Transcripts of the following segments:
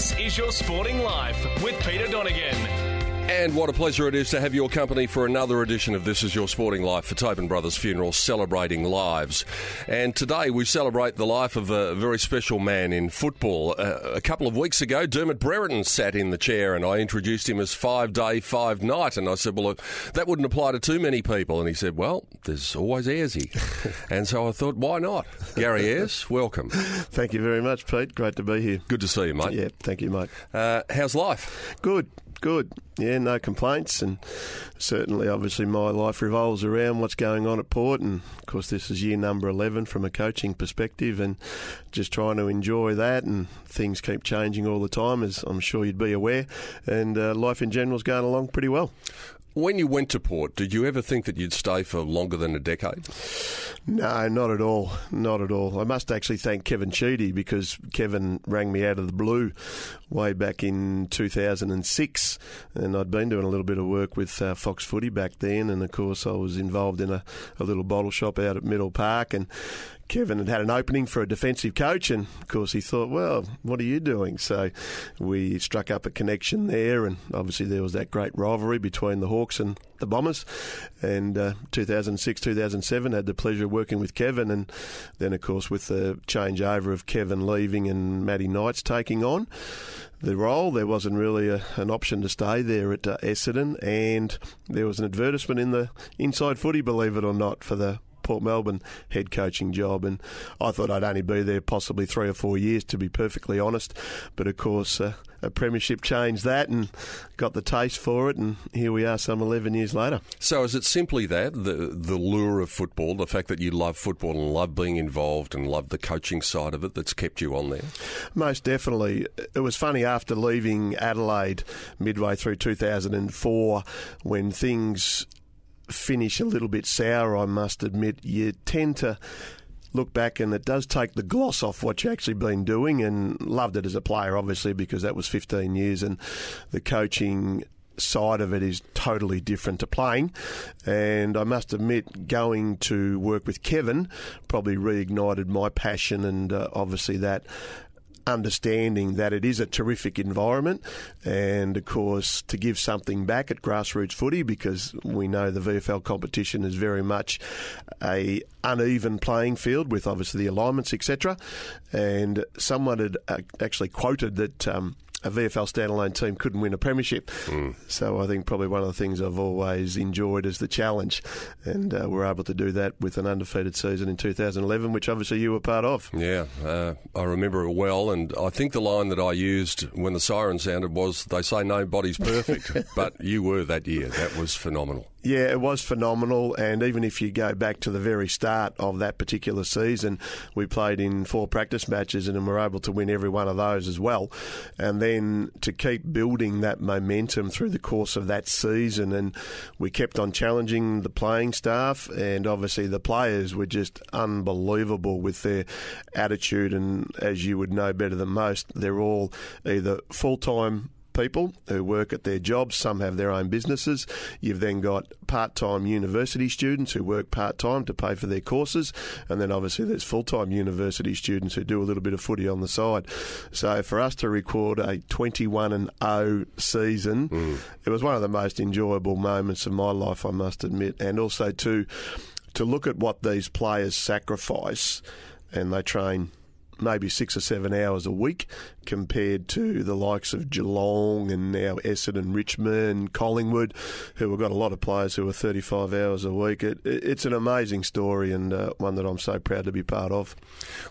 This Is Your Sporting Life with Peter Donegan. And what a pleasure it is to have your company for another edition of This Is Your Sporting Life for Tobin Brothers Funeral, celebrating lives. And today we celebrate the life of a very special man in football. Uh, a couple of weeks ago, Dermot Brereton sat in the chair and I introduced him as five day, five night. And I said, well, look, that wouldn't apply to too many people. And he said, well, there's always Ayresy. and so I thought, why not? Gary Ayres, welcome. Thank you very much, Pete. Great to be here. Good to see you, mate. Yeah, thank you, mate. Uh, how's life? Good, good. Yeah, no complaints. And certainly, obviously, my life revolves around what's going on at Port. And of course, this is year number 11 from a coaching perspective and just trying to enjoy that. And things keep changing all the time, as I'm sure you'd be aware. And uh, life in general is going along pretty well. When you went to Port, did you ever think that you'd stay for longer than a decade? No, not at all. Not at all. I must actually thank Kevin Sheedy because Kevin rang me out of the blue way back in 2006. And I'd been doing a little bit of work with uh, Fox Footy back then. And of course, I was involved in a, a little bottle shop out at Middle Park. And Kevin had had an opening for a defensive coach, and of course he thought, "Well, what are you doing?" So we struck up a connection there, and obviously there was that great rivalry between the Hawks and the Bombers. And uh, 2006, 2007, had the pleasure of working with Kevin, and then of course with the changeover of Kevin leaving and Matty Knights taking on the role. There wasn't really a, an option to stay there at uh, Essendon, and there was an advertisement in the Inside Footy, believe it or not, for the Port Melbourne head coaching job, and I thought I'd only be there possibly three or four years, to be perfectly honest. But of course, uh, a premiership changed that, and got the taste for it, and here we are, some eleven years later. So, is it simply that the the lure of football, the fact that you love football and love being involved and love the coaching side of it, that's kept you on there? Most definitely. It was funny after leaving Adelaide midway through 2004 when things finish a little bit sour, I must admit. You tend to look back and it does take the gloss off what you've actually been doing and loved it as a player, obviously, because that was 15 years and the coaching side of it is totally different to playing. And I must admit, going to work with Kevin probably reignited my passion and uh, obviously that understanding that it is a terrific environment and of course to give something back at grassroots footy because we know the VFL competition is very much a uneven playing field with obviously the alignments etc and someone had uh, actually quoted that um, a VFL standalone team couldn't win a premiership. Mm. So I think probably one of the things I've always enjoyed is the challenge, and uh, we're able to do that with an undefeated season in 2011, which obviously you were part of. Yeah, uh, I remember it well, and I think the line that I used when the siren sounded was, "They say nobody's perfect," but you were that year. That was phenomenal. Yeah, it was phenomenal. And even if you go back to the very start of that particular season, we played in four practice matches and were able to win every one of those as well. And then to keep building that momentum through the course of that season. And we kept on challenging the playing staff. And obviously, the players were just unbelievable with their attitude. And as you would know better than most, they're all either full time people who work at their jobs. Some have their own businesses. You've then got part time university students who work part time to pay for their courses. And then obviously there's full time university students who do a little bit of footy on the side. So for us to record a 21 and 0 season, mm. it was one of the most enjoyable moments of my life, I must admit. And also to, to look at what these players sacrifice and they train maybe six or seven hours a week compared to the likes of Geelong and now Essendon, Richmond, Collingwood, who have got a lot of players who are 35 hours a week. It, it's an amazing story and uh, one that I'm so proud to be part of.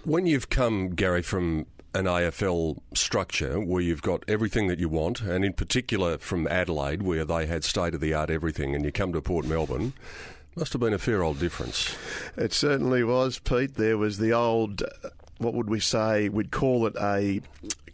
When you've come, Gary, from an AFL structure where you've got everything that you want, and in particular from Adelaide, where they had state of the art everything, and you come to Port Melbourne, must have been a fair old difference. It certainly was, Pete. There was the old, what would we say? We'd call it a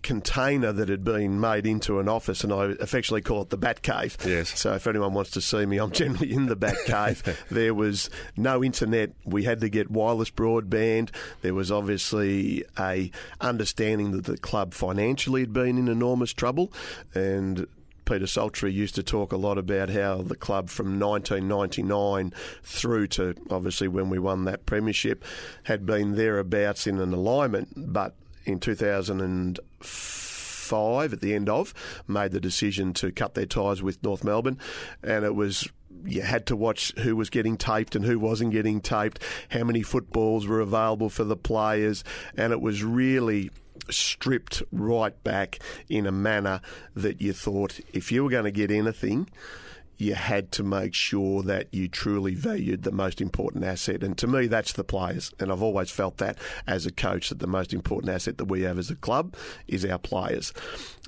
container that had been made into an office, and I affectionately call it the Bat Cave. Yes. So if anyone wants to see me, I'm generally in the Bat Cave. there was no internet. We had to get wireless broadband. There was obviously a understanding that the club financially had been in enormous trouble, and Peter Saltrey used to talk a lot about how the club from 1999 through to obviously when we won that premiership had been thereabouts in an alignment, but in 2005, at the end of, made the decision to cut their ties with North Melbourne, and it was you had to watch who was getting taped and who wasn't getting taped, how many footballs were available for the players, and it was really stripped right back in a manner that you thought if you were going to get anything, you had to make sure that you truly valued the most important asset. And to me, that's the players. And I've always felt that as a coach, that the most important asset that we have as a club is our players.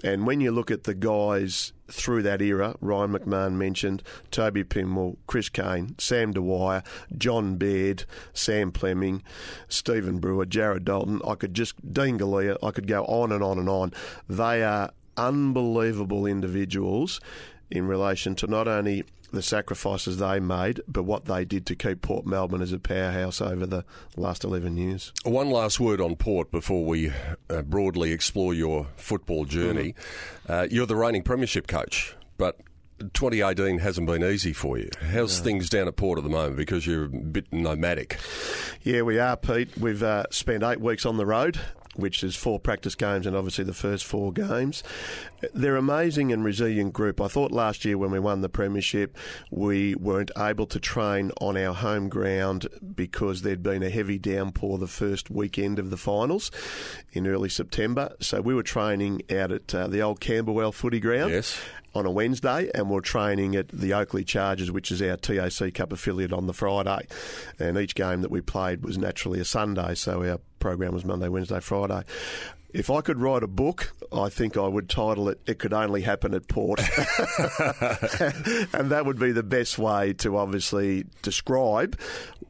And when you look at the guys through that era, Ryan McMahon mentioned, Toby Pinwill, Chris Kane, Sam Dwyer, John Baird, Sam Fleming, Stephen Brewer, Jared Dalton. I could just, Dean Galea, I could go on and on and on. They are unbelievable individuals in relation to not only the sacrifices they made, but what they did to keep Port Melbourne as a powerhouse over the last 11 years. One last word on Port before we uh, broadly explore your football journey. Mm-hmm. Uh, you're the reigning Premiership coach, but 2018 hasn't been easy for you. How's no. things down at Port at the moment? Because you're a bit nomadic. Yeah, we are, Pete. We've uh, spent eight weeks on the road which is four practice games and obviously the first four games. They're amazing and resilient group. I thought last year when we won the premiership, we weren't able to train on our home ground because there'd been a heavy downpour the first weekend of the finals in early September. So we were training out at uh, the old Camberwell footy ground. Yes on a Wednesday, and we're training at the Oakleigh Chargers, which is our TAC Cup affiliate, on the Friday. And each game that we played was naturally a Sunday, so our program was Monday, Wednesday, Friday. If I could write a book, I think I would title it "It Could Only Happen at Port," and that would be the best way to obviously describe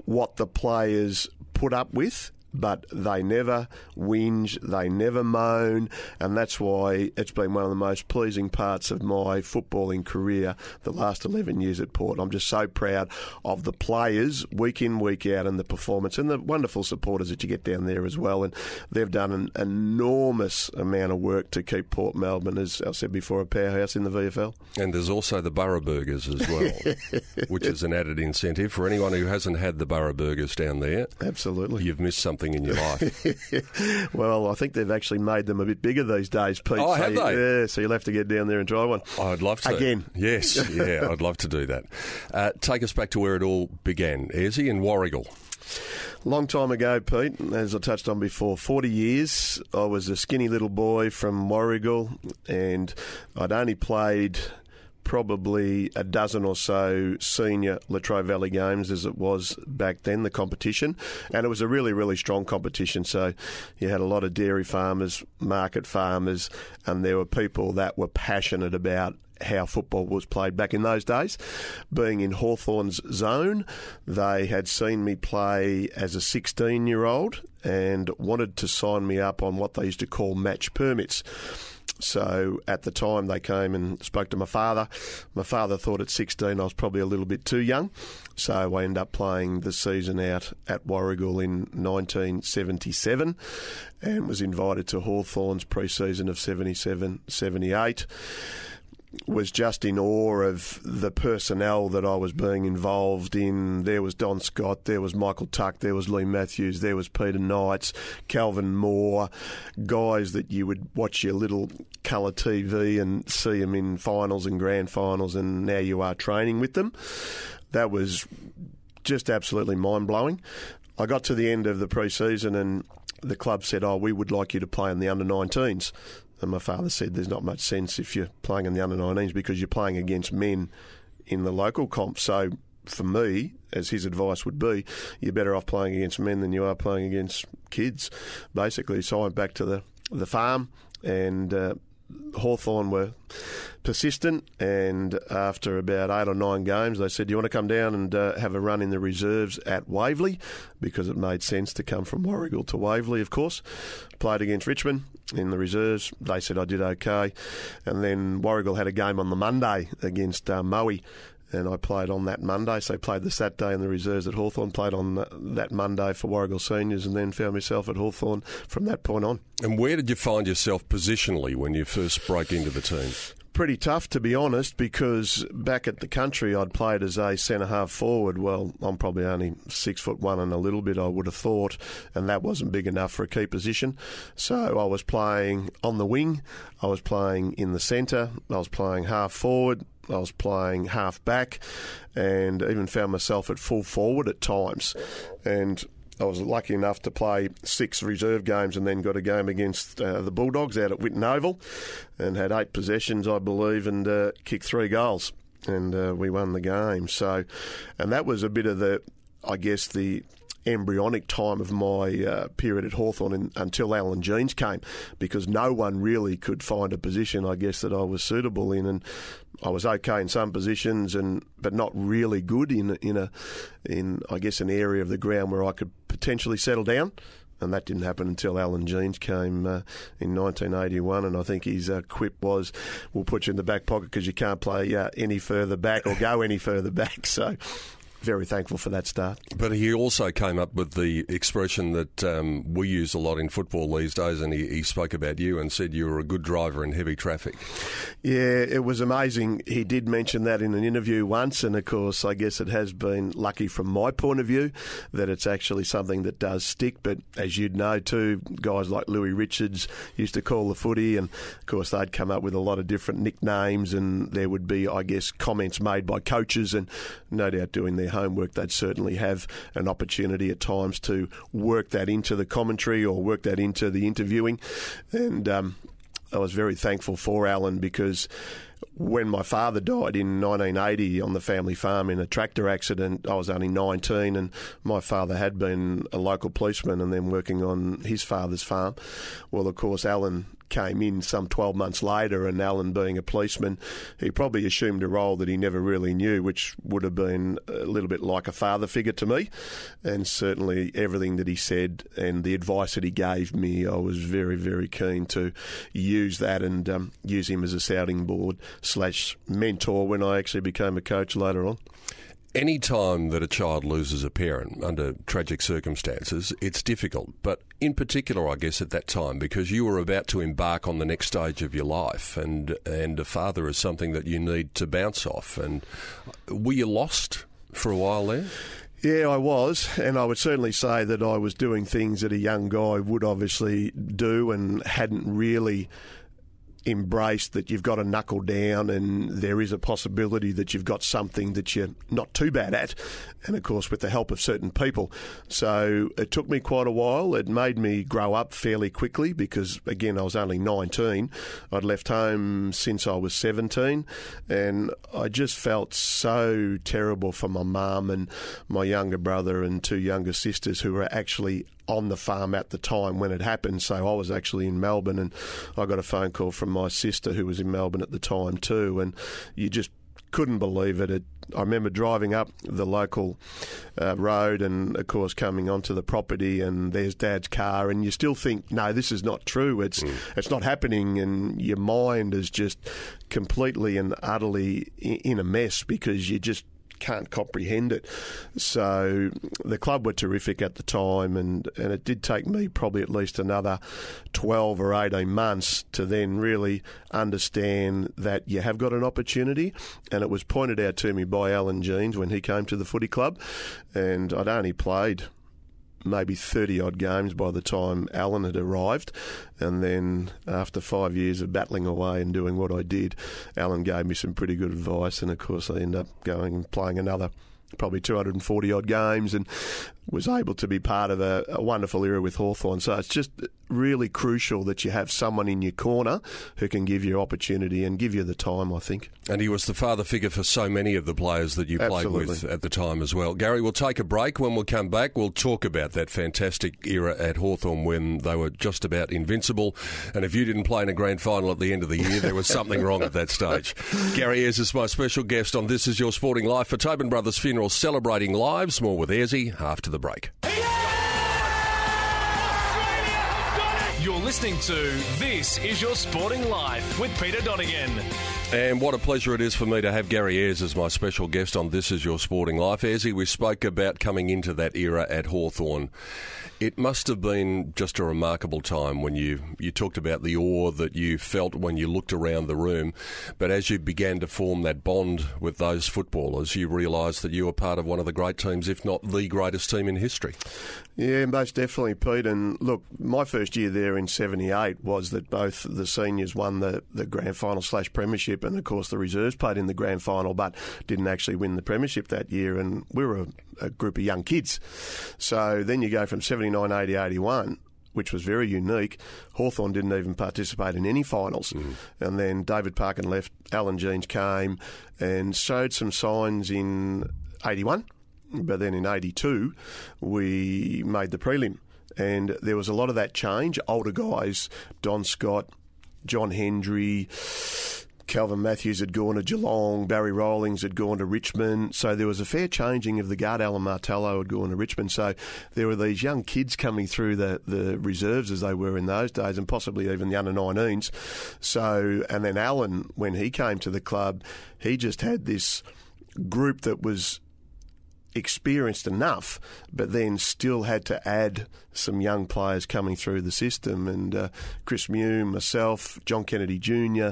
what the players put up with but they never whinge, they never moan, and that's why it's been one of the most pleasing parts of my footballing career the last 11 years at Port. I'm just so proud of the players week in, week out, and the performance, and the wonderful supporters that you get down there as well. And they've done an enormous amount of work to keep Port Melbourne, as I said before, a powerhouse in the VFL. And there's also the Borough Burgers as well, which is an added incentive for anyone who hasn't had the Borough Burgers down there. Absolutely. You've missed something something in your life? well, I think they've actually made them a bit bigger these days, Pete. Oh, so have they? Yeah, so you'll have to get down there and try one. I'd love to. Again. Yes, yeah, I'd love to do that. Uh, take us back to where it all began. Ayresy in Warragul? Long time ago, Pete, as I touched on before, 40 years. I was a skinny little boy from Warragul and I'd only played probably a dozen or so senior Latrobe Valley games as it was back then, the competition. And it was a really, really strong competition. So you had a lot of dairy farmers, market farmers, and there were people that were passionate about how football was played back in those days. Being in Hawthorn's zone, they had seen me play as a 16 year old and wanted to sign me up on what they used to call match permits. So at the time, they came and spoke to my father. My father thought at 16 I was probably a little bit too young. So I ended up playing the season out at Warragul in 1977 and was invited to Hawthorn's pre season of 77 78 was just in awe of the personnel that I was being involved in. There was Don Scott, there was Michael Tuck, there was Leigh Matthews, there was Peter Knights, Kelvin Moore, guys that you would watch your little colour TV and see them in finals and grand finals, and now you are training with them. That was just absolutely mind blowing. I got to the end of the pre season and the club said, "Oh, we would like you to play in the under 19s." And my father said, "There's not much sense if you're playing in the under 19s because you're playing against men in the local comp." So for me, as his advice would be, you're better off playing against men than you are playing against kids, basically. So I went back to the the farm and. Uh, Hawthorn were persistent, and after about eight or nine games, they said, "Do you want to come down and uh, have a run in the reserves at Waverley?" Because it made sense to come from Warragul to Waverley, of course. Played against Richmond in the reserves. They said I did okay, and then Warragul had a game on the Monday against uh, and I played on that Monday. So I played the Saturday in the reserves at Hawthorn, played on that Monday for Warragul Seniors, and then found myself at Hawthorn from that point on. And where did you find yourself positionally when you first broke into the team? pretty tough to be honest because back at the country I'd played as a centre half forward. Well, I'm probably only six foot one and a little bit, I would have thought, and that wasn't big enough for a key position. So I was playing on the wing, I was playing in the centre, I was playing half forward, I was playing half back, and even found myself at full forward at times. And I was lucky enough to play six reserve games and then got a game against uh, the Bulldogs out at Whitten Oval and had eight possessions, I believe, and uh, kicked three goals. And uh, we won the game. So, and that was a bit of the, I guess, the embryonic time of my uh, period at Hawthorn in, until Alan Jeans came because no one really could find a position, I guess, that I was suitable in. And I was okay in some positions, and but not really good in in a in I guess an area of the ground where I could potentially settle down. And that didn't happen until Alan Jeans came uh, in 1981. And I think his uh, quip was, "We'll put you in the back pocket because you can't play uh, any further back or go any further back." So very thankful for that start. But he also came up with the expression that um, we use a lot in football these days, and he, he, spoke about you and said you were a good driver in heavy traffic. Yeah, it was amazing. He did mention that in an interview once, and of course, I guess it has been lucky from my point of view that it's actually something that does stick. But as you'd know too, guys like Louis Richards used to call the footy, and of course, they'd come up with a lot of different nicknames, and there would be, I guess, comments made by coaches, and no doubt doing their homework, they'd certainly have an opportunity at times to work that into the commentary or work that into the interviewing. And um, I was very thankful for Alan because when my father died in 1980 on the family farm in a tractor accident, I was only 19, and my father had been a local policeman and then working on his father's farm. Well, of course, Alan came in some 12 months later, and Alan, being a policeman, he probably assumed a role that he never really knew, which would have been a little bit like a father figure to me. And certainly everything that he said and the advice that he gave me, I was very, very keen to use that and um, use him as a sounding board slash mentor when I actually became a coach later on. Any time that a child loses a parent under tragic circumstances, it's difficult. But in particular, I guess at that time, because you were about to embark on the next stage of your life, and and a father is something that you need to bounce off. And were you lost for a while there? Yeah, I was, and I would certainly say that I was doing things that a young guy would obviously do and hadn't really embraced that you've got to knuckle down and there is a possibility that you've got something that you're not too bad at. And of course, with the help of certain people. So it took me quite a while. It made me grow up fairly quickly because, again, I was only 19. I'd left home since I was 17. And I just felt so terrible for my mum and my younger brother and two younger sisters who were actually on the farm at the time when it happened. So I was actually in Melbourne and I got a phone call from my sister who was in Melbourne at the time too. And you just couldn't believe it. it I remember driving up the local uh, road and, of course, coming onto the property, and there's Dad's car, and you still think, no, this is not true. It's mm. it's not happening, and your mind is just completely and utterly in a mess because you just can't comprehend it. So the club were terrific at the time, and, and it did take me probably at least another 12 or 18 months to then really understand that you have got an opportunity. And it was pointed out to me by Alan Jeans when he came to the footy club, and I'd only played maybe 30 odd games by the time Alan had arrived. And then after five years of battling away and doing what I did, Alan gave me some pretty good advice. And of course, I ended up going and playing another probably 240 odd games and was able to be part of a, a wonderful era with Hawthorn. So it's just really crucial that you have someone in your corner who can give you opportunity and give you the time, I think. And he was the father figure for so many of the players that you played with at the time as well. Gary, we'll take a break. When we come back, we'll talk about that fantastic era at Hawthorn when they were just about invincible. And if you didn't play in a grand final at the end of the year, there was something wrong at that stage. Gary Ayres is my special guest on This Is Your Sporting Life for Tobin Brothers Funeral, celebrating lives. More with Ayresy after the break. You're listening to This Is Your Sporting Life with Peter Donegan. And what a pleasure it is for me to have Gary Ayres as my special guest on This Is Your Sporting Life. Ayresy, we spoke about coming into that era at Hawthorn. It must have been just a remarkable time when you, you talked about the awe that you felt when you looked around the room. But as you began to form that bond with those footballers, you realised that you were part of one of the great teams, if not the greatest team in history. Yeah, most definitely, Pete. And look, my first year there in '78 was that both the seniors won the, the grand final slash premiership, and of course the reserves played in the grand final, but didn't actually win the premiership that year. And we were a, a group of young kids. So then you go from '79, '80, '81 which was very unique. Hawthorn didn't even participate in any finals. Mm. And then David Parkin left, Alan Jeans came and showed some signs in 81. But then in 82, we made the prelim. And there was a lot of that change. Older guys, Don Scott, John Hendry, Kelvin Matthews had gone to Geelong, Barry Rowlings had gone to Richmond. So there was a fair changing of the guard. Alan Martello had gone to Richmond. So there were these young kids coming through the, the reserves as they were in those days and possibly even the under 19s. So, and then Alan, when he came to the club, he just had this group that was experienced enough, but then still had to add some young players coming through the system. And uh, Chris Mew, myself, John Kennedy Jr.,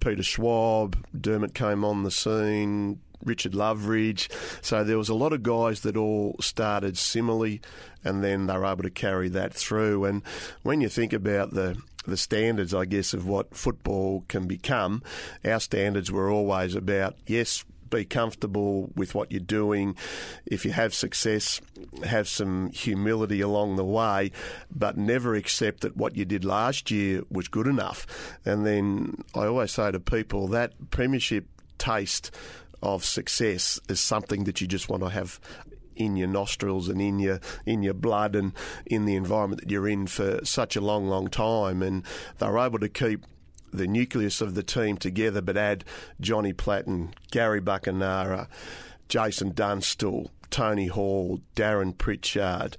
Peter Schwab, Dermot came on the scene. Richard Loveridge. So there was a lot of guys that all started similarly and then they were able to carry that through. And when you think about the the standards, I guess, of what football can become, our standards were always about, yes, be comfortable with what you're doing. If you have success, have some humility along the way, but never accept that what you did last year was good enough. And then I always say to people that premiership taste of success is something that you just want to have in your nostrils and in your in your blood and in the environment that you're in for such a long, long time. And they're able to keep the nucleus of the team together, but add Johnny Platten, Gary Buckenara, Jason Dunstall, Tony Hall, Darren Pritchard,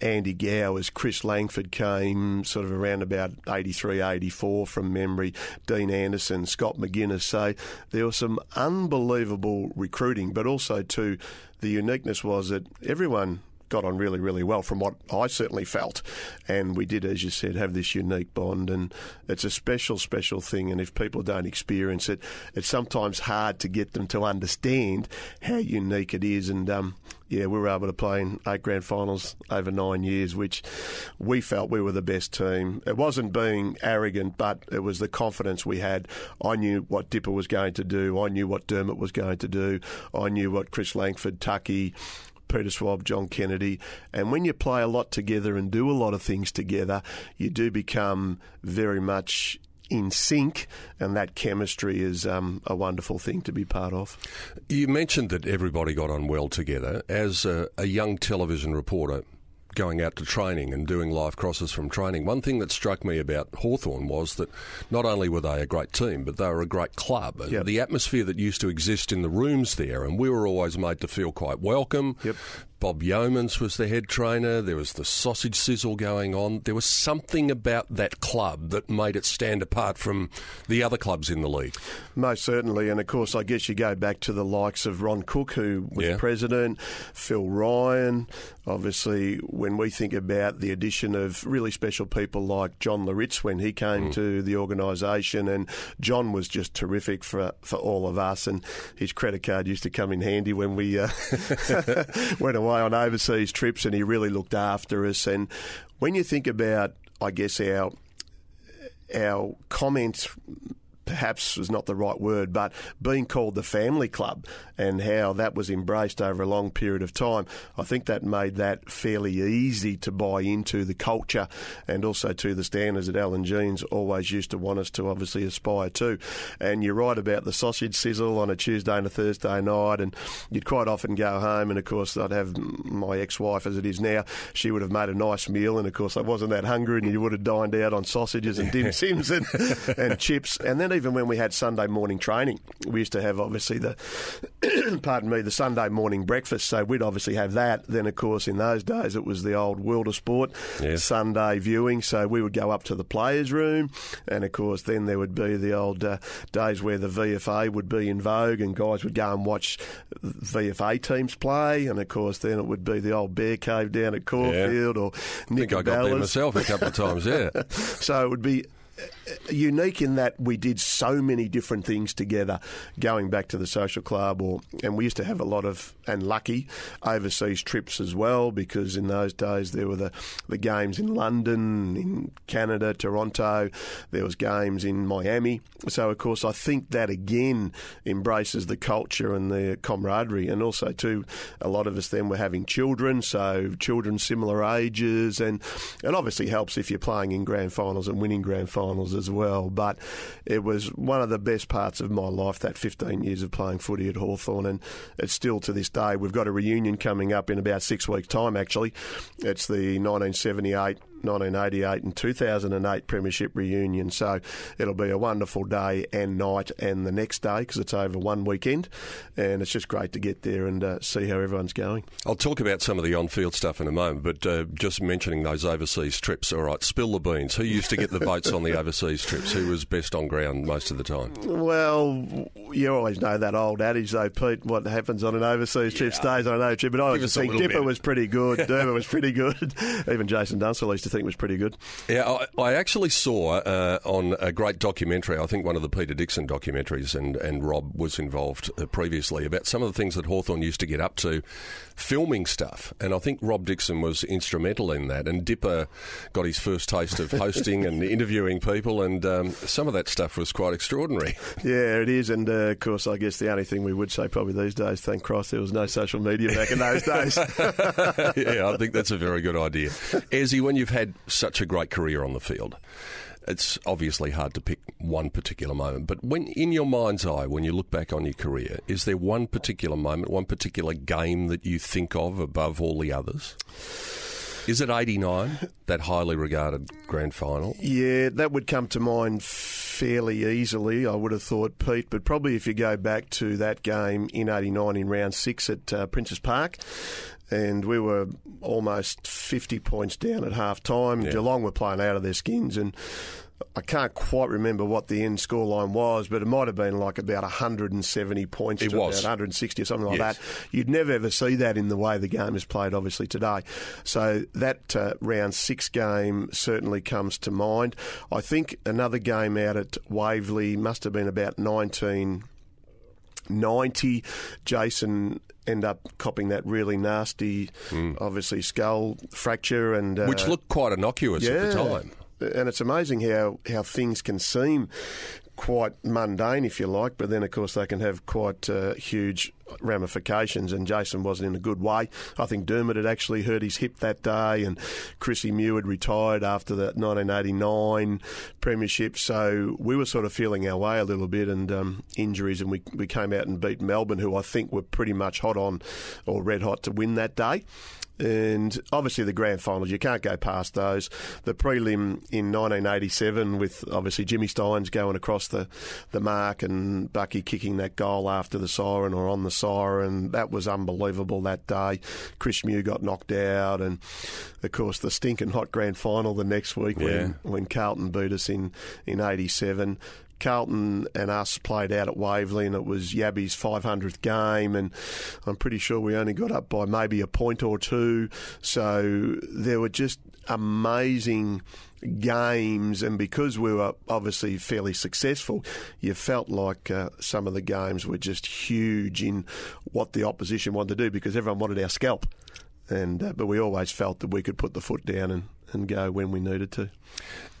Andy Gowers Chris Langford came sort of around about 83, 84 from memory, Dean Anderson, Scott Maginness. So there was some unbelievable recruiting, but also too, the uniqueness was that everyone got on really, really well from what I certainly felt. And we did, as you said, have this unique bond. And it's a special, special thing. And if people don't experience it, it's sometimes hard to get them to understand how unique it is. And um, yeah, we were able to play in eight grand finals over nine years, which we felt we were the best team. It wasn't being arrogant, but it was the confidence we had. I knew what Dipper was going to do. I knew what Dermot was going to do. I knew what Chris Langford, Tucky, Peter Schwab, John Kennedy. And when you play a lot together and do a lot of things together, you do become very much in sync, and that chemistry is um, a wonderful thing to be part of. You mentioned that everybody got on well together. As a, a young television reporter, going out to training and doing live crosses from training, one thing that struck me about Hawthorn was that not only were they a great team, but they were a great club. Yep. The atmosphere that used to exist in the rooms there, and we were always made to feel quite welcome. Yep. Bob Yeomans was the head trainer. There was the sausage sizzle going on. There was something about that club that made it stand apart from the other clubs in the league. Most certainly, and of course, I guess you go back to the likes of Ron Cook, who was Yeah. president, Phil Ryan. Obviously, when we think about the addition of really special people like John Laritz when he came to the organisation, and John was just terrific for for all of us, and his credit card used to come in handy when we uh, went away on overseas trips, and he really looked after us. And when you think about, I guess our our comment perhaps was not the right word, but being called the family club and how that was embraced over a long period of time, I think that made that fairly easy to buy into the culture and also to the standards that Alan Jeans always used to want us to obviously aspire to. And you're right about the sausage sizzle on a Tuesday and a Thursday night, and you'd quite often go home, and of course I'd have my ex-wife as it is now. She would have made a nice meal, and of course I wasn't that hungry, and you would have dined out on sausages and dim sims and, and chips. And then even when we had Sunday morning training, we used to have obviously the pardon me the Sunday morning breakfast. So we'd obviously have that. Then of course in those days it was the old world of sport Yes. Sunday viewing. So we would go up to the players' room, and of course then there would be the old uh, days where the VFA would be in vogue, and guys would go and watch VFA teams play, and of course then it would be the old bear cave down at Caulfield or I Nick think I got there myself a couple of times, yeah. So it would be unique in that we did so many different things together, going back to the social club, or and we used to have a lot of and lucky overseas trips as well because in those days there were the the games in London, in Canada, Toronto, there was games in Miami. So of course I think that again embraces the culture and the camaraderie, and also too a lot of us then were having children, so children similar ages, and it obviously helps if you're playing in grand finals and winning grand finals as well. But it was one of the best parts of my life, that 15 years of playing footy at Hawthorn, and it's still to this day. We've got a reunion coming up in about six weeks' time, actually. It's the 1978. 1988 and 2008 Premiership reunion. So it'll be a wonderful day and night and the next day because it's over one weekend. And it's just great to get there and uh, see how everyone's going. I'll talk about some of the on-field stuff in a moment, but uh, just mentioning those overseas trips. All right, spill the beans. Who used to get the votes on the overseas trips? Who was best on ground most of the time? Well, you always know that old adage, though, Pete. What happens on an overseas trip stays on an overseas trip. But I always us a think Dipper bit. was pretty good. Dermot was pretty good. Even Jason Dunstall used to think was pretty good. Yeah, I, I actually saw uh, on a great documentary, I think one of the Peter Dixon documentaries, and, and Rob was involved uh, previously, about some of the things that Hawthorn used to get up to filming stuff. And I think Rob Dixon was instrumental in that. And Dipper got his first taste of hosting and interviewing people, and um, some of that stuff was quite extraordinary. Yeah, it is. And uh, of course, I guess the only thing we would say probably these days, thank Christ there was no social media back in those days. yeah, I think that's a very good idea. Ayresy, when you've had such a great career on the field, it's obviously hard to pick one particular moment. But when, in your mind's eye, when you look back on your career, is there one particular moment, one particular game that you think of above all the others? Is it 89, that highly regarded grand final? Yeah, that would come to mind fairly easily, I would have thought, Pete. But probably if you go back to that game in '89 in round six at uh, Princes Park, and we were almost 50 points down at half time. Geelong were playing out of their skins, and I can't quite remember what the end scoreline was, but it might have been like about 170 points It was. about 160 or something like Yes. that. You'd never ever see that in the way the game is played, obviously, today. So that uh, round six game certainly comes to mind. I think another game out at Waverley must have been about 1990. Jason end up copping that really nasty, obviously, skull fracture. and uh. Which looked quite innocuous at the time. And it's amazing how, how things can seem quite mundane, if you like, but then, of course, they can have quite uh, huge ramifications. And Jason wasn't in a good way. I think Dermot had actually hurt his hip that day, and Chrissy Mew had retired after the 1989 Premiership. So we were sort of feeling our way a little bit, and um, injuries, and we, we came out and beat Melbourne, who I think were pretty much hot on or red hot to win that day. And obviously the grand finals, you can't go past those. The prelim in 1987 with obviously Jimmy Stynes going across the, the mark and Bucky kicking that goal after the siren or on the siren. That was unbelievable that day. Chris Mew got knocked out and of course the stinking hot grand final the next week Yeah. when, when Carlton beat us in, in 87. Carlton and us played out at Waverley, and it was Yabby's 500th game, and I'm pretty sure we only got up by maybe a point or two. So there were just amazing games, and because we were obviously fairly successful, you felt like uh, some of the games were just huge in what the opposition wanted to do because everyone wanted our scalp. And uh, but we always felt that we could put the foot down and, and go when we needed to.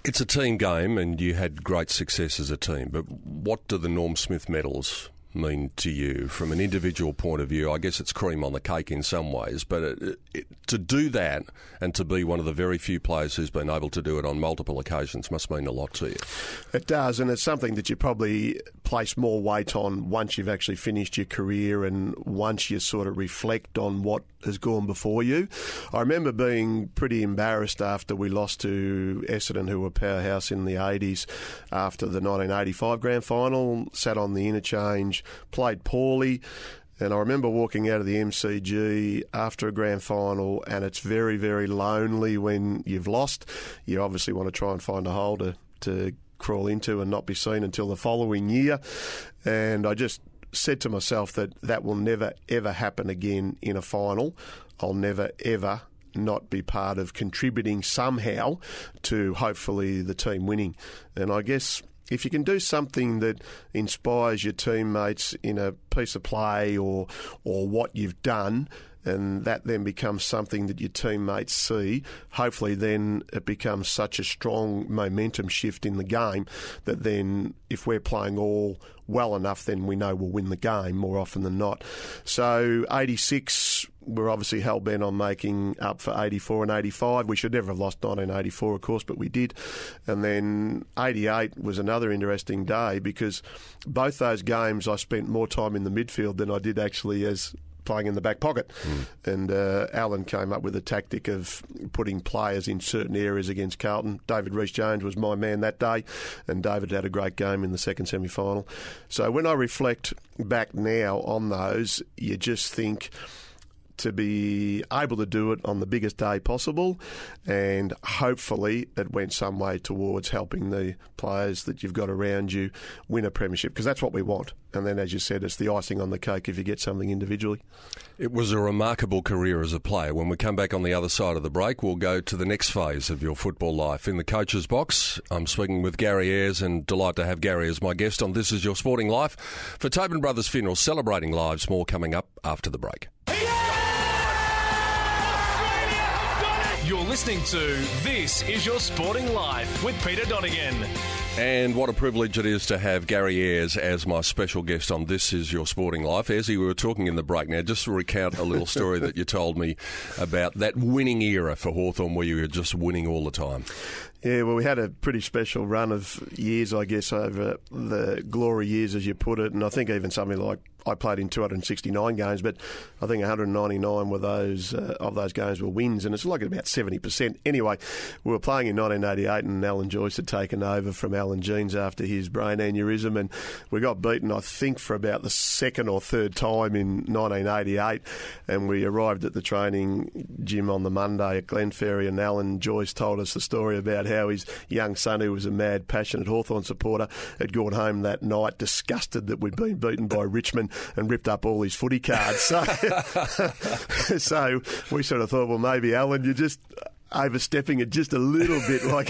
It's a team game, and you had great success as a team. But what do the Norm Smith medals mean to you from an individual point of view? I guess it's cream on the cake in some ways, but it, it, to do that and to be one of the very few players who's been able to do it on multiple occasions must mean a lot to you. It does, and it's something that you probably place more weight on once you've actually finished your career and once you sort of reflect on what has gone before you. I remember being pretty embarrassed after we lost to Essendon, who were powerhouse in the 80s, after the 1985 grand final, sat on the interchange, played poorly. And I remember walking out of the MCG after a grand final, and it's very, very lonely when you've lost. You obviously want to try and find a hole to, to crawl into and not be seen until the following year. And I just said to myself that that will never, ever happen again in a final. I'll never, ever not be part of contributing somehow to hopefully the team winning. And I guess if you can do something that inspires your teammates in a piece of play or or what you've done and that then becomes something that your teammates see. Hopefully, then it becomes such a strong momentum shift in the game that then, if we're playing all well enough, then we know we'll win the game more often than not. So, 86, we're obviously hell bent on making up for 84 and 85. We should never have lost 1984, of course, but we did. And then 88 was another interesting day because both those games I spent more time in the midfield than I did actually as playing in the back pocket. Mm. And uh, Alan came up with a tactic of putting players in certain areas against Carlton. David Rhys Jones was my man that day, and David had a great game in the second semi final. So when I reflect back now on those, you just think to be able to do it on the biggest day possible, and hopefully it went some way towards helping the players that you've got around you win a premiership because that's what we want. And then, as you said, it's the icing on the cake if you get something individually. It was a remarkable career as a player. When we come back on the other side of the break, we'll go to the next phase of your football life. In the coach's box, I'm speaking with Gary Ayres and delight to have Gary as my guest on This Is Your Sporting Life for Tobin Brothers Funeral, celebrating lives. More coming up after the break. You're listening to This Is Your Sporting Life with Peter Donegan. And what a privilege it is to have Gary Ayres as my special guest on This Is Your Sporting Life. As we were talking in the break now, just to recount a little story that you told me about that winning era for Hawthorn where you were just winning all the time. Yeah, well, we had a pretty special run of years, I guess, over the glory years, as you put it. And I think even something like I played in 269 games, but I think 199 were those uh, of those games were wins, and it's like about 70%. Anyway, we were playing in 1988, and Alan Joyce had taken over from Alan Jeans after his brain aneurysm, and we got beaten, I think, for about the second or third time in 1988. And we arrived at the training gym on the Monday at Glenferrie, and Alan Joyce told us the story about how his young son, who was a mad, passionate Hawthorn supporter, had gone home that night disgusted that we'd been beaten by Richmond and ripped up all his footy cards. So, so we sort of thought, well, maybe Alan, you're just overstepping it just a little bit. Like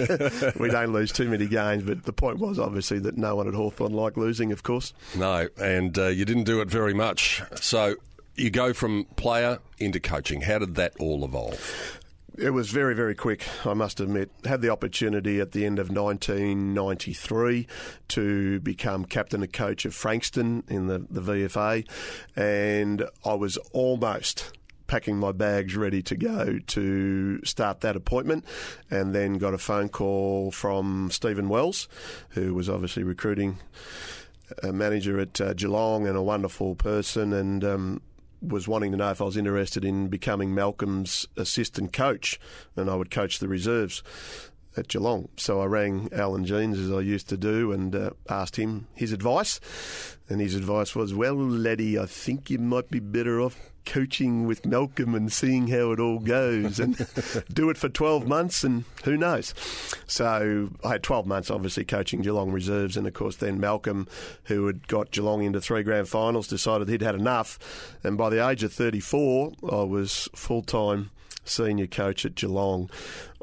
we don't lose too many games, but the point was obviously that no one at Hawthorn liked losing, of course. No, and uh, you didn't do it very much. So you go from player into coaching. How did that all evolve? It was very, very quick, I must admit. Had the opportunity at the end of 1993 to become captain and coach of Frankston in the, the VFA, and I was almost packing my bags ready to go to start that appointment and then got a phone call from Stephen Wells, who was obviously recruiting a manager at uh, Geelong and a wonderful person and um, was wanting to know if I was interested in becoming Malcolm's assistant coach, and I would coach the reserves at Geelong. So I rang Alan Jeans as I used to do and uh, asked him his advice. And his advice was, "Well, laddie, I think you might be better off coaching with Malcolm and seeing how it all goes and do it for 12 months and who knows. So I had 12 months obviously coaching Geelong reserves and of course then Malcolm who had got Geelong into three grand finals decided he'd had enough and by the age of 34 I was full-time senior coach at Geelong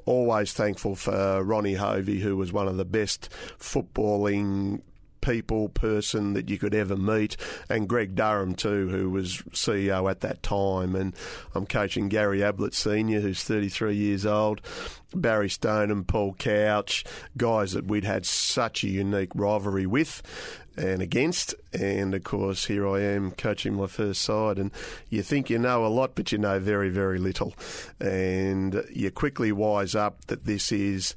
always thankful for Ronnie Hovey, who was one of the best footballing people person that you could ever meet, and Greg Durham too, who was CEO at that time. And I'm coaching Gary Ablett Senior, who's 33 years old, Barry Stoneham Paul Couch, guys that we'd had such a unique rivalry with and against. And of course, here I am coaching my first side. And you think you know a lot, but you know very, very little. And you quickly wise up that this is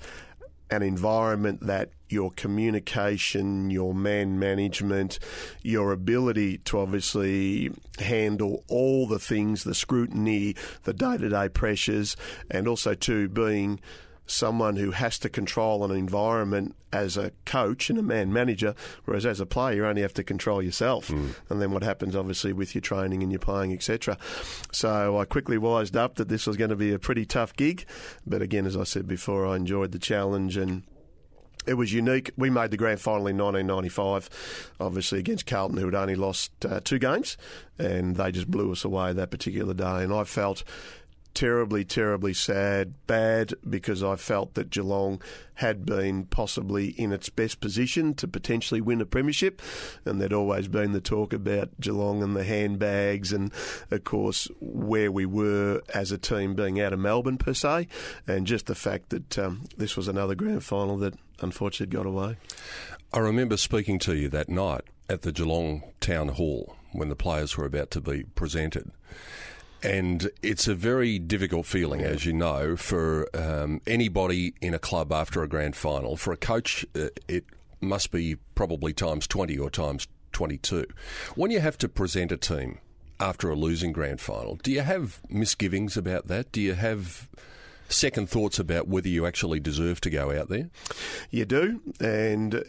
an environment that your communication, your man management, your ability to obviously handle all the things, the scrutiny, the day to day pressures, and also to being someone who has to control an environment as a coach and a man manager, whereas as a player, you only have to control yourself. Mm. And then what happens, obviously, with your training and your playing, etc. So I quickly wised up that this was going to be a pretty tough gig. But again, as I said before, I enjoyed the challenge and it was unique. We made the grand final in 1995, obviously against Carlton, who had only lost uh, two games, and they just blew us away that particular day. And I felt terribly, terribly sad, bad, because I felt that Geelong had been possibly in its best position to potentially win a premiership. And there'd always been the talk about Geelong and the handbags, and of course, where we were as a team being out of Melbourne per se, and just the fact that um, this was another grand final that unfortunately got away. I remember speaking to you that night at the Geelong Town Hall when the players were about to be presented. And it's a very difficult feeling, as you know, for um, anybody in a club after a grand final. For a coach, uh, it must be probably times 20 or times 22. When you have to present a team after a losing grand final, do you have misgivings about that? Do you have second thoughts about whether you actually deserve to go out there? You do. And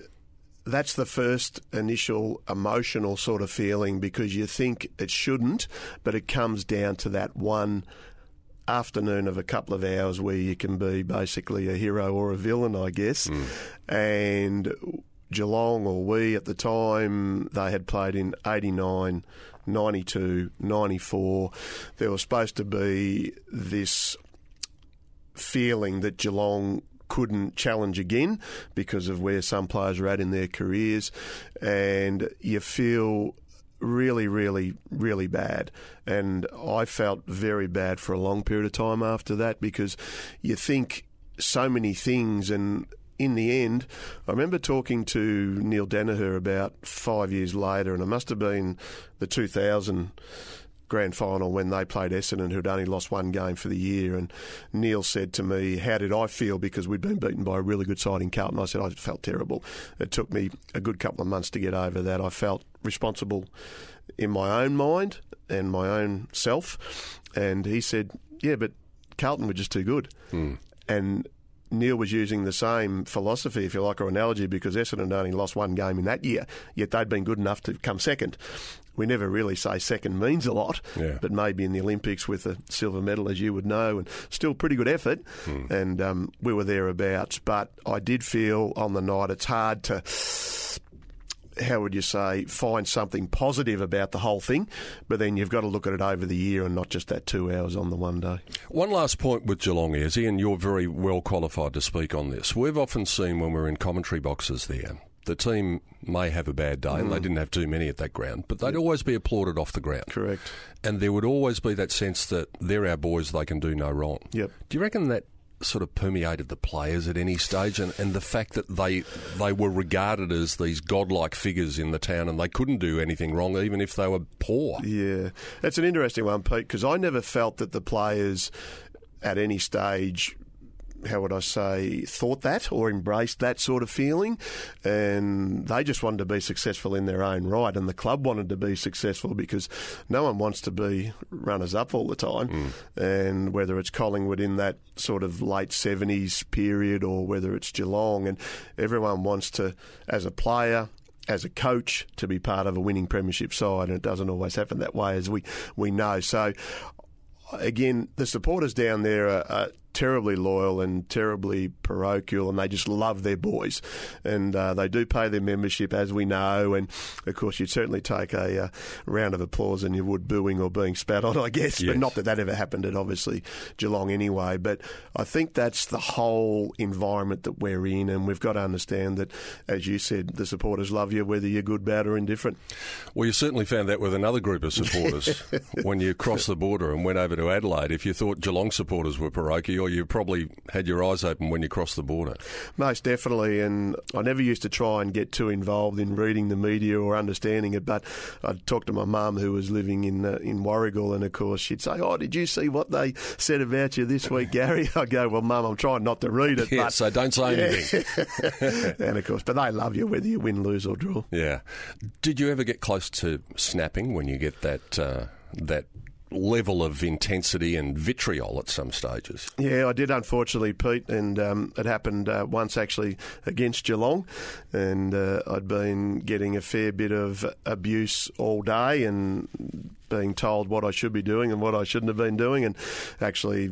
that's the first initial emotional sort of feeling because you think it shouldn't, but it comes down to that one afternoon of a couple of hours where you can be basically a hero or a villain, I guess. Mm. And Geelong or we at the time, they had played in 89, 92, 94. There was supposed to be this feeling that Geelong couldn't challenge again because of where some players are at in their careers, and you feel really, really, really bad. And I felt very bad for a long period of time after that because you think so many things and in the end, I remember talking to Neale Daniher about five years later, and it must have been the 2000 grand final when they played Essendon, who'd only lost one game for the year. And Neale said to me, How did I feel? Because we'd been beaten by a really good side in Carlton. I said, I felt terrible. It took me a good couple of months to get over that. I felt responsible in my own mind and my own self. And he said, Yeah, but Carlton were just too good. Mm. And Neale was using the same philosophy, if you like, or analogy, because Essendon only lost one game in that year, yet they'd been good enough to come second we never really say second means a lot, yeah. but maybe in the Olympics with a silver medal, as you would know, and still pretty good effort. Hmm. And um, we were thereabouts. But I did feel on the night it's hard to how would you say, find something positive about the whole thing, but then you've got to look at it over the year and not just that two hours on the one day. One last point with Geelong is, Ian, you're very well qualified to speak on this. We've often seen when we're in commentary boxes there the team may have a bad day, mm. and they mm. didn't have too many at that ground, but they'd always be applauded off the ground. Correct. And there would always be that sense that they're our boys, they can do no wrong. Yep. Do you reckon that sort of permeated the players at any stage, and, and the fact that they they were regarded as these godlike figures in the town, and they couldn't do anything wrong, even if they were poor. Yeah, it's an interesting one, Pete, because I never felt that the players at any stage how would I say, thought that or embraced that sort of feeling. And they just wanted to be successful in their own right. And the club wanted to be successful because no one wants to be runners up all the time. Mm. And whether it's Collingwood in that sort of late 70s period or whether it's Geelong, and everyone wants to, as a player, as a coach to be part of a winning premiership side, and it doesn't always happen that way, as we, we know. So, again, the supporters down there are, are terribly loyal and terribly parochial, and they just love their boys. And uh, they do pay their membership, as we know. And of course, you'd certainly take a uh, round of applause and you would booing or being spat on, I guess. Yes. But not that that ever happened at obviously Geelong anyway. But I think that's the whole environment that we're in, and we've got to understand that, as you said, the supporters love you whether you're good, bad, or indifferent. Well, you certainly found that with another group of supporters when you crossed the border and went over to Adelaide. If you thought Geelong supporters were parochial, you probably had your eyes open when you crossed the border. Most definitely, and I never used to try and get too involved in reading the media or understanding it. But I'd talk to my mum, who was living in uh, in Warragul, and of course she'd say, "Oh, did you see what they said about you this week, Gary?" I go, "Well, mum, I'm trying not to read it." Yeah, but, so don't say anything. and of course, but they love you whether you win, lose, or draw. Yeah. Did you ever get close to snapping when you get that uh, that level of intensity and vitriol at some stages? Yeah, I did, unfortunately, Pete, and um, it happened uh, once actually against Geelong, and uh, I'd been getting a fair bit of abuse all day and being told what I should be doing and what I shouldn't have been doing, and actually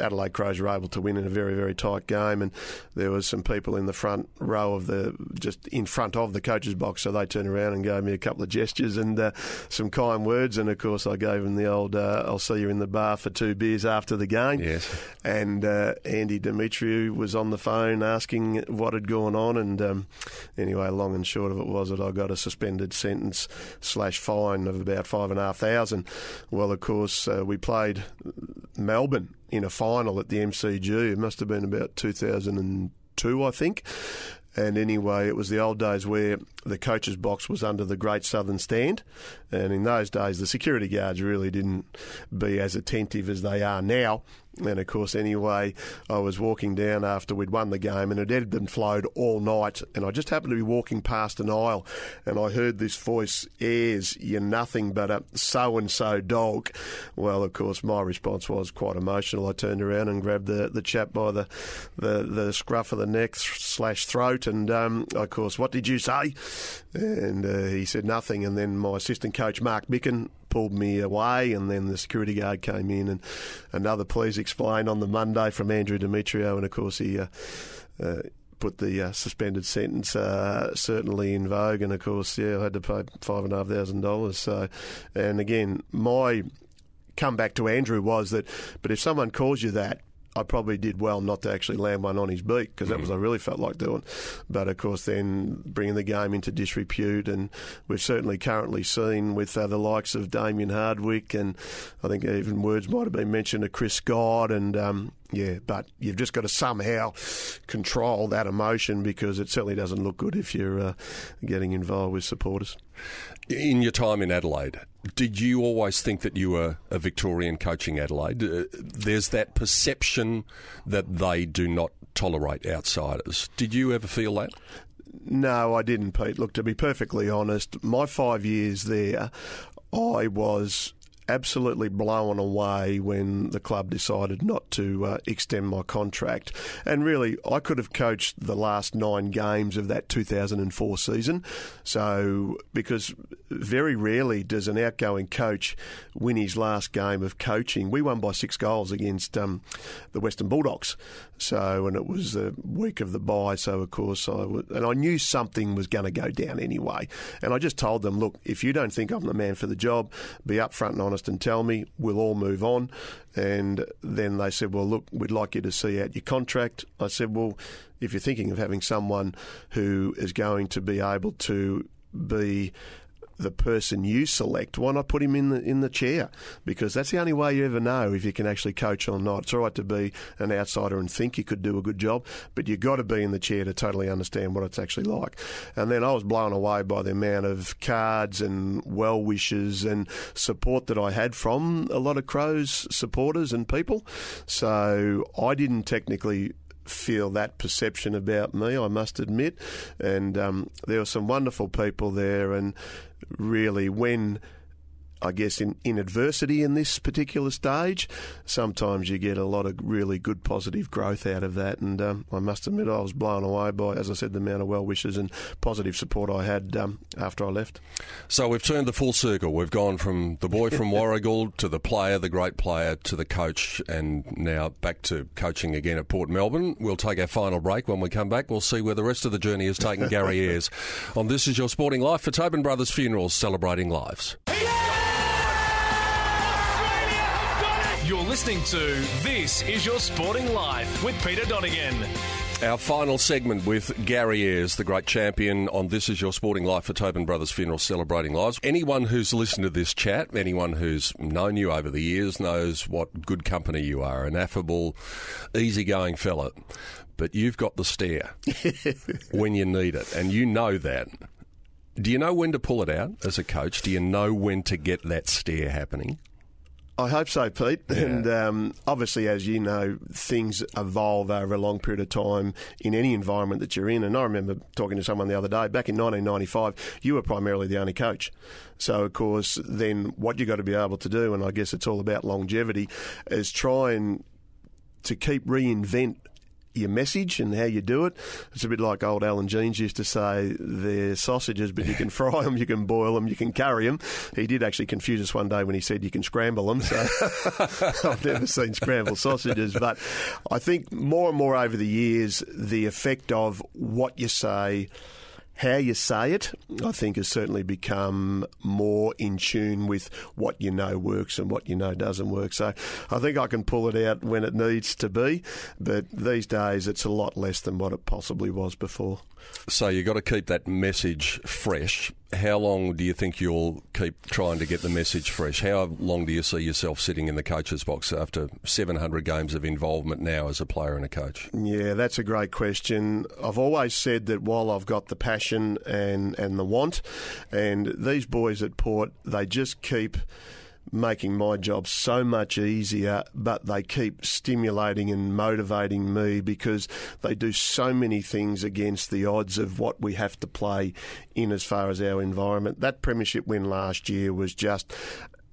Adelaide Crows were able to win in a very very tight game, and there was some people in the front row of the just in front of the coach's box, so they turned around and gave me a couple of gestures and uh, some kind words, and of course I gave them the old uh, "I'll see you in the bar for two beers after the game." Yes. and uh, Andy Demetriou was on the phone asking what had gone on, and um, anyway, long and short of it was that I got a suspended sentence slash fine of about five and a half thousand. Well, of course, uh, we played Melbourne in a final at the MCG. It must have been about 2002, I think. And anyway, it was the old days where the coach's box was under the Great Southern Stand. And in those days, the security guards really didn't be as attentive as they are now. And of course, anyway, I was walking down after we'd won the game, and it had been flowed all night. And I just happened to be walking past an aisle, and I heard this voice, "Ayres, you're nothing but a so and so dog." Well, of course, my response was quite emotional. I turned around and grabbed the, the chap by the, the the scruff of the neck slash throat, and um, of course, what did you say? And uh, he said nothing. And then my assistant coach Mark Mickan pulled me away, and then the security guard came in, and another please explain on the Monday from Andrew Demetriou, and of course he. Uh, uh, Put the uh, suspended sentence uh, certainly in vogue, and of course, yeah, I had to pay five and a half thousand dollars. So, and again, my comeback to Andrew was that, but if someone calls you that, I probably did well not to actually land one on his beak because that was what I really felt like doing. But of course, then bringing the game into disrepute, and we've certainly currently seen with uh, the likes of Damien Hardwick, and I think even words might have been mentioned to Chris Scott, and um, yeah, but you've just got to somehow control that emotion because it certainly doesn't look good if you're uh, getting involved with supporters. In your time in Adelaide, did you always think that you were a Victorian coaching Adelaide? Uh, there's that perception that they do not tolerate outsiders. Did you ever feel that? No, I didn't, Pete. Look, to be perfectly honest, my five years there, I was absolutely blown away when the club decided not to uh, extend my contract. And really, I could have coached the last nine games of that 2004 season. So, because very rarely does an outgoing coach win his last game of coaching. We won by six goals against um, the Western Bulldogs. So, and it was the week of the bye. So, of course, I and I knew something was going to go down anyway. And I just told them, look, if you don't think I'm the man for the job, be upfront and honest and tell me. We'll all move on. And then they said, well, look, we'd like you to see out your contract. I said, well, if you're thinking of having someone who is going to be able to be the person you select, why not put him in the in the chair? Because that's the only way you ever know if you can actually coach or not. It's all right to be an outsider and think you could do a good job, but you've got to be in the chair to totally understand what it's actually like. And then I was blown away by the amount of cards and well wishes and support that I had from a lot of Crows supporters and people. So I didn't technically feel that perception about me, I must admit. And um, there were some wonderful people there, and really, when I guess, in, in adversity in this particular stage, sometimes you get a lot of really good positive growth out of that. And um, I must admit, I was blown away by, as I said, the amount of well wishes and positive support I had um, after I left. So we've turned the full circle. We've gone from the boy from Warragul to the player, the great player, to the coach, and now back to coaching again at Port Melbourne. We'll take our final break. When we come back, we'll see where the rest of the journey has taken Gary Ayres. On This Is Your Sporting Life for Tobin Brothers Funerals, celebrating lives. You're listening to This Is Your Sporting Life with Peter Donegan. Our final segment with Gary Ayres, the great champion on This Is Your Sporting Life for Tobin Brothers Funeral Celebrating Lives. Anyone who's listened to this chat, anyone who's known you over the years, knows what good company you are an affable, easygoing fella. But you've got the stare when you need it, and you know that. Do you know when to pull it out as a coach? Do you know when to get that stare happening? I hope so, Pete. Yeah. And um, obviously, as you know, things evolve over a long period of time in any environment that you're in. And I remember talking to someone the other day, back in 1995, you were primarily the only coach. So, of course, then what you've got to be able to do, and I guess it's all about longevity, is try and to keep reinvent your message and how you do it. It's a bit like old Alan Jeans used to say, they're sausages, but you can fry them, you can boil them, you can carry them. He did actually confuse us one day when he said you can scramble them. So I've never seen scrambled sausages, but I think more and more over the years, the effect of what you say, how you say it, I think, has certainly become more in tune with what you know works and what you know doesn't work. So I think I can pull it out when it needs to be, but these days it's a lot less than what it possibly was before. So you've got to keep that message fresh. How long do you think you'll keep trying to get the message fresh? How long do you see yourself sitting in the coach's box after 700 games of involvement now as a player and a coach? Yeah, that's a great question. I've always said that while I've got the passion and, and the want, and these boys at Port, they just keep making my job so much easier, but they keep stimulating and motivating me because they do so many things against the odds of what we have to play in as far as our environment. That premiership win last year was just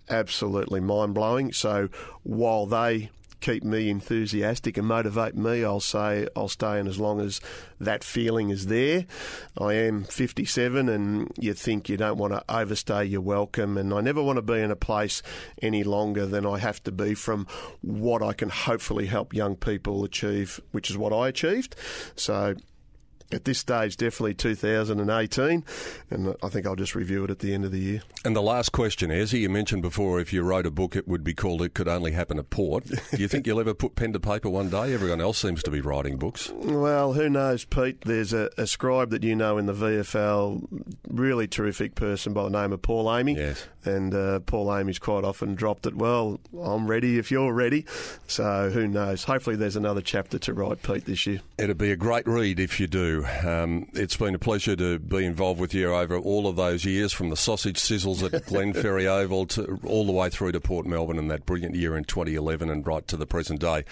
absolutely mind blowing. So while they keep me enthusiastic and motivate me, I'll say I'll stay in as long as that feeling is there. I am 57 and you think you don't want to overstay your welcome and I never want to be in a place any longer than I have to be from what I can hopefully help young people achieve, which is what I achieved. So at this stage, definitely 2018, and I think I'll just review it at the end of the year. And the last question, Ayresy, you mentioned before if you wrote a book, it would be called It Could Only Happen at Port. Do you think you'll ever put pen to paper one day? Everyone else seems to be writing books. Well, who knows, Pete? There's a, a scribe that you know in the VFL, really terrific person by the name of Paul Amy. Yes. And uh, Paul Amy's quite often dropped it, well, I'm ready if you're ready. So who knows? Hopefully there's another chapter to write, Pete, this year. It'd be a great read if you do. Um, it's been a pleasure to be involved with you over all of those years, from the sausage sizzles at Glenferrie Oval to all the way through to Port Melbourne and that brilliant year in 2011 and right to the present day.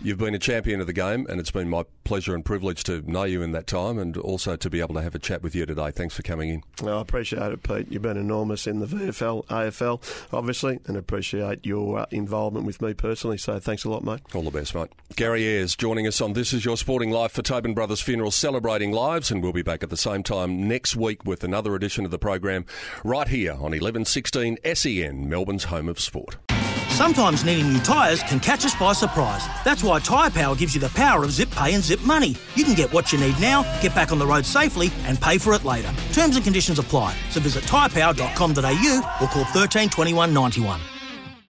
You've been a champion of the game, and it's been my pleasure and privilege to know you in that time and also to be able to have a chat with you today. Thanks for coming in. Well, I appreciate it, Pete. You've been enormous in the VFL, AFL, obviously, and appreciate your uh, involvement with me personally. So thanks a lot, mate. All the best, mate. Gary Ayres joining us on This Is Your Sporting Life for Tobin Brothers Funeral, celebrating lives, and we'll be back at the same time next week with another edition of the program right here on 1116 SEN, Melbourne's home of sport. Sometimes needing new tyres can catch us by surprise. That's why Tyre Power gives you the power of zip pay and zip money. You can get what you need now, get back on the road safely, and pay for it later. Terms and conditions apply. So visit tyrepower.com.au or call 13 21 91.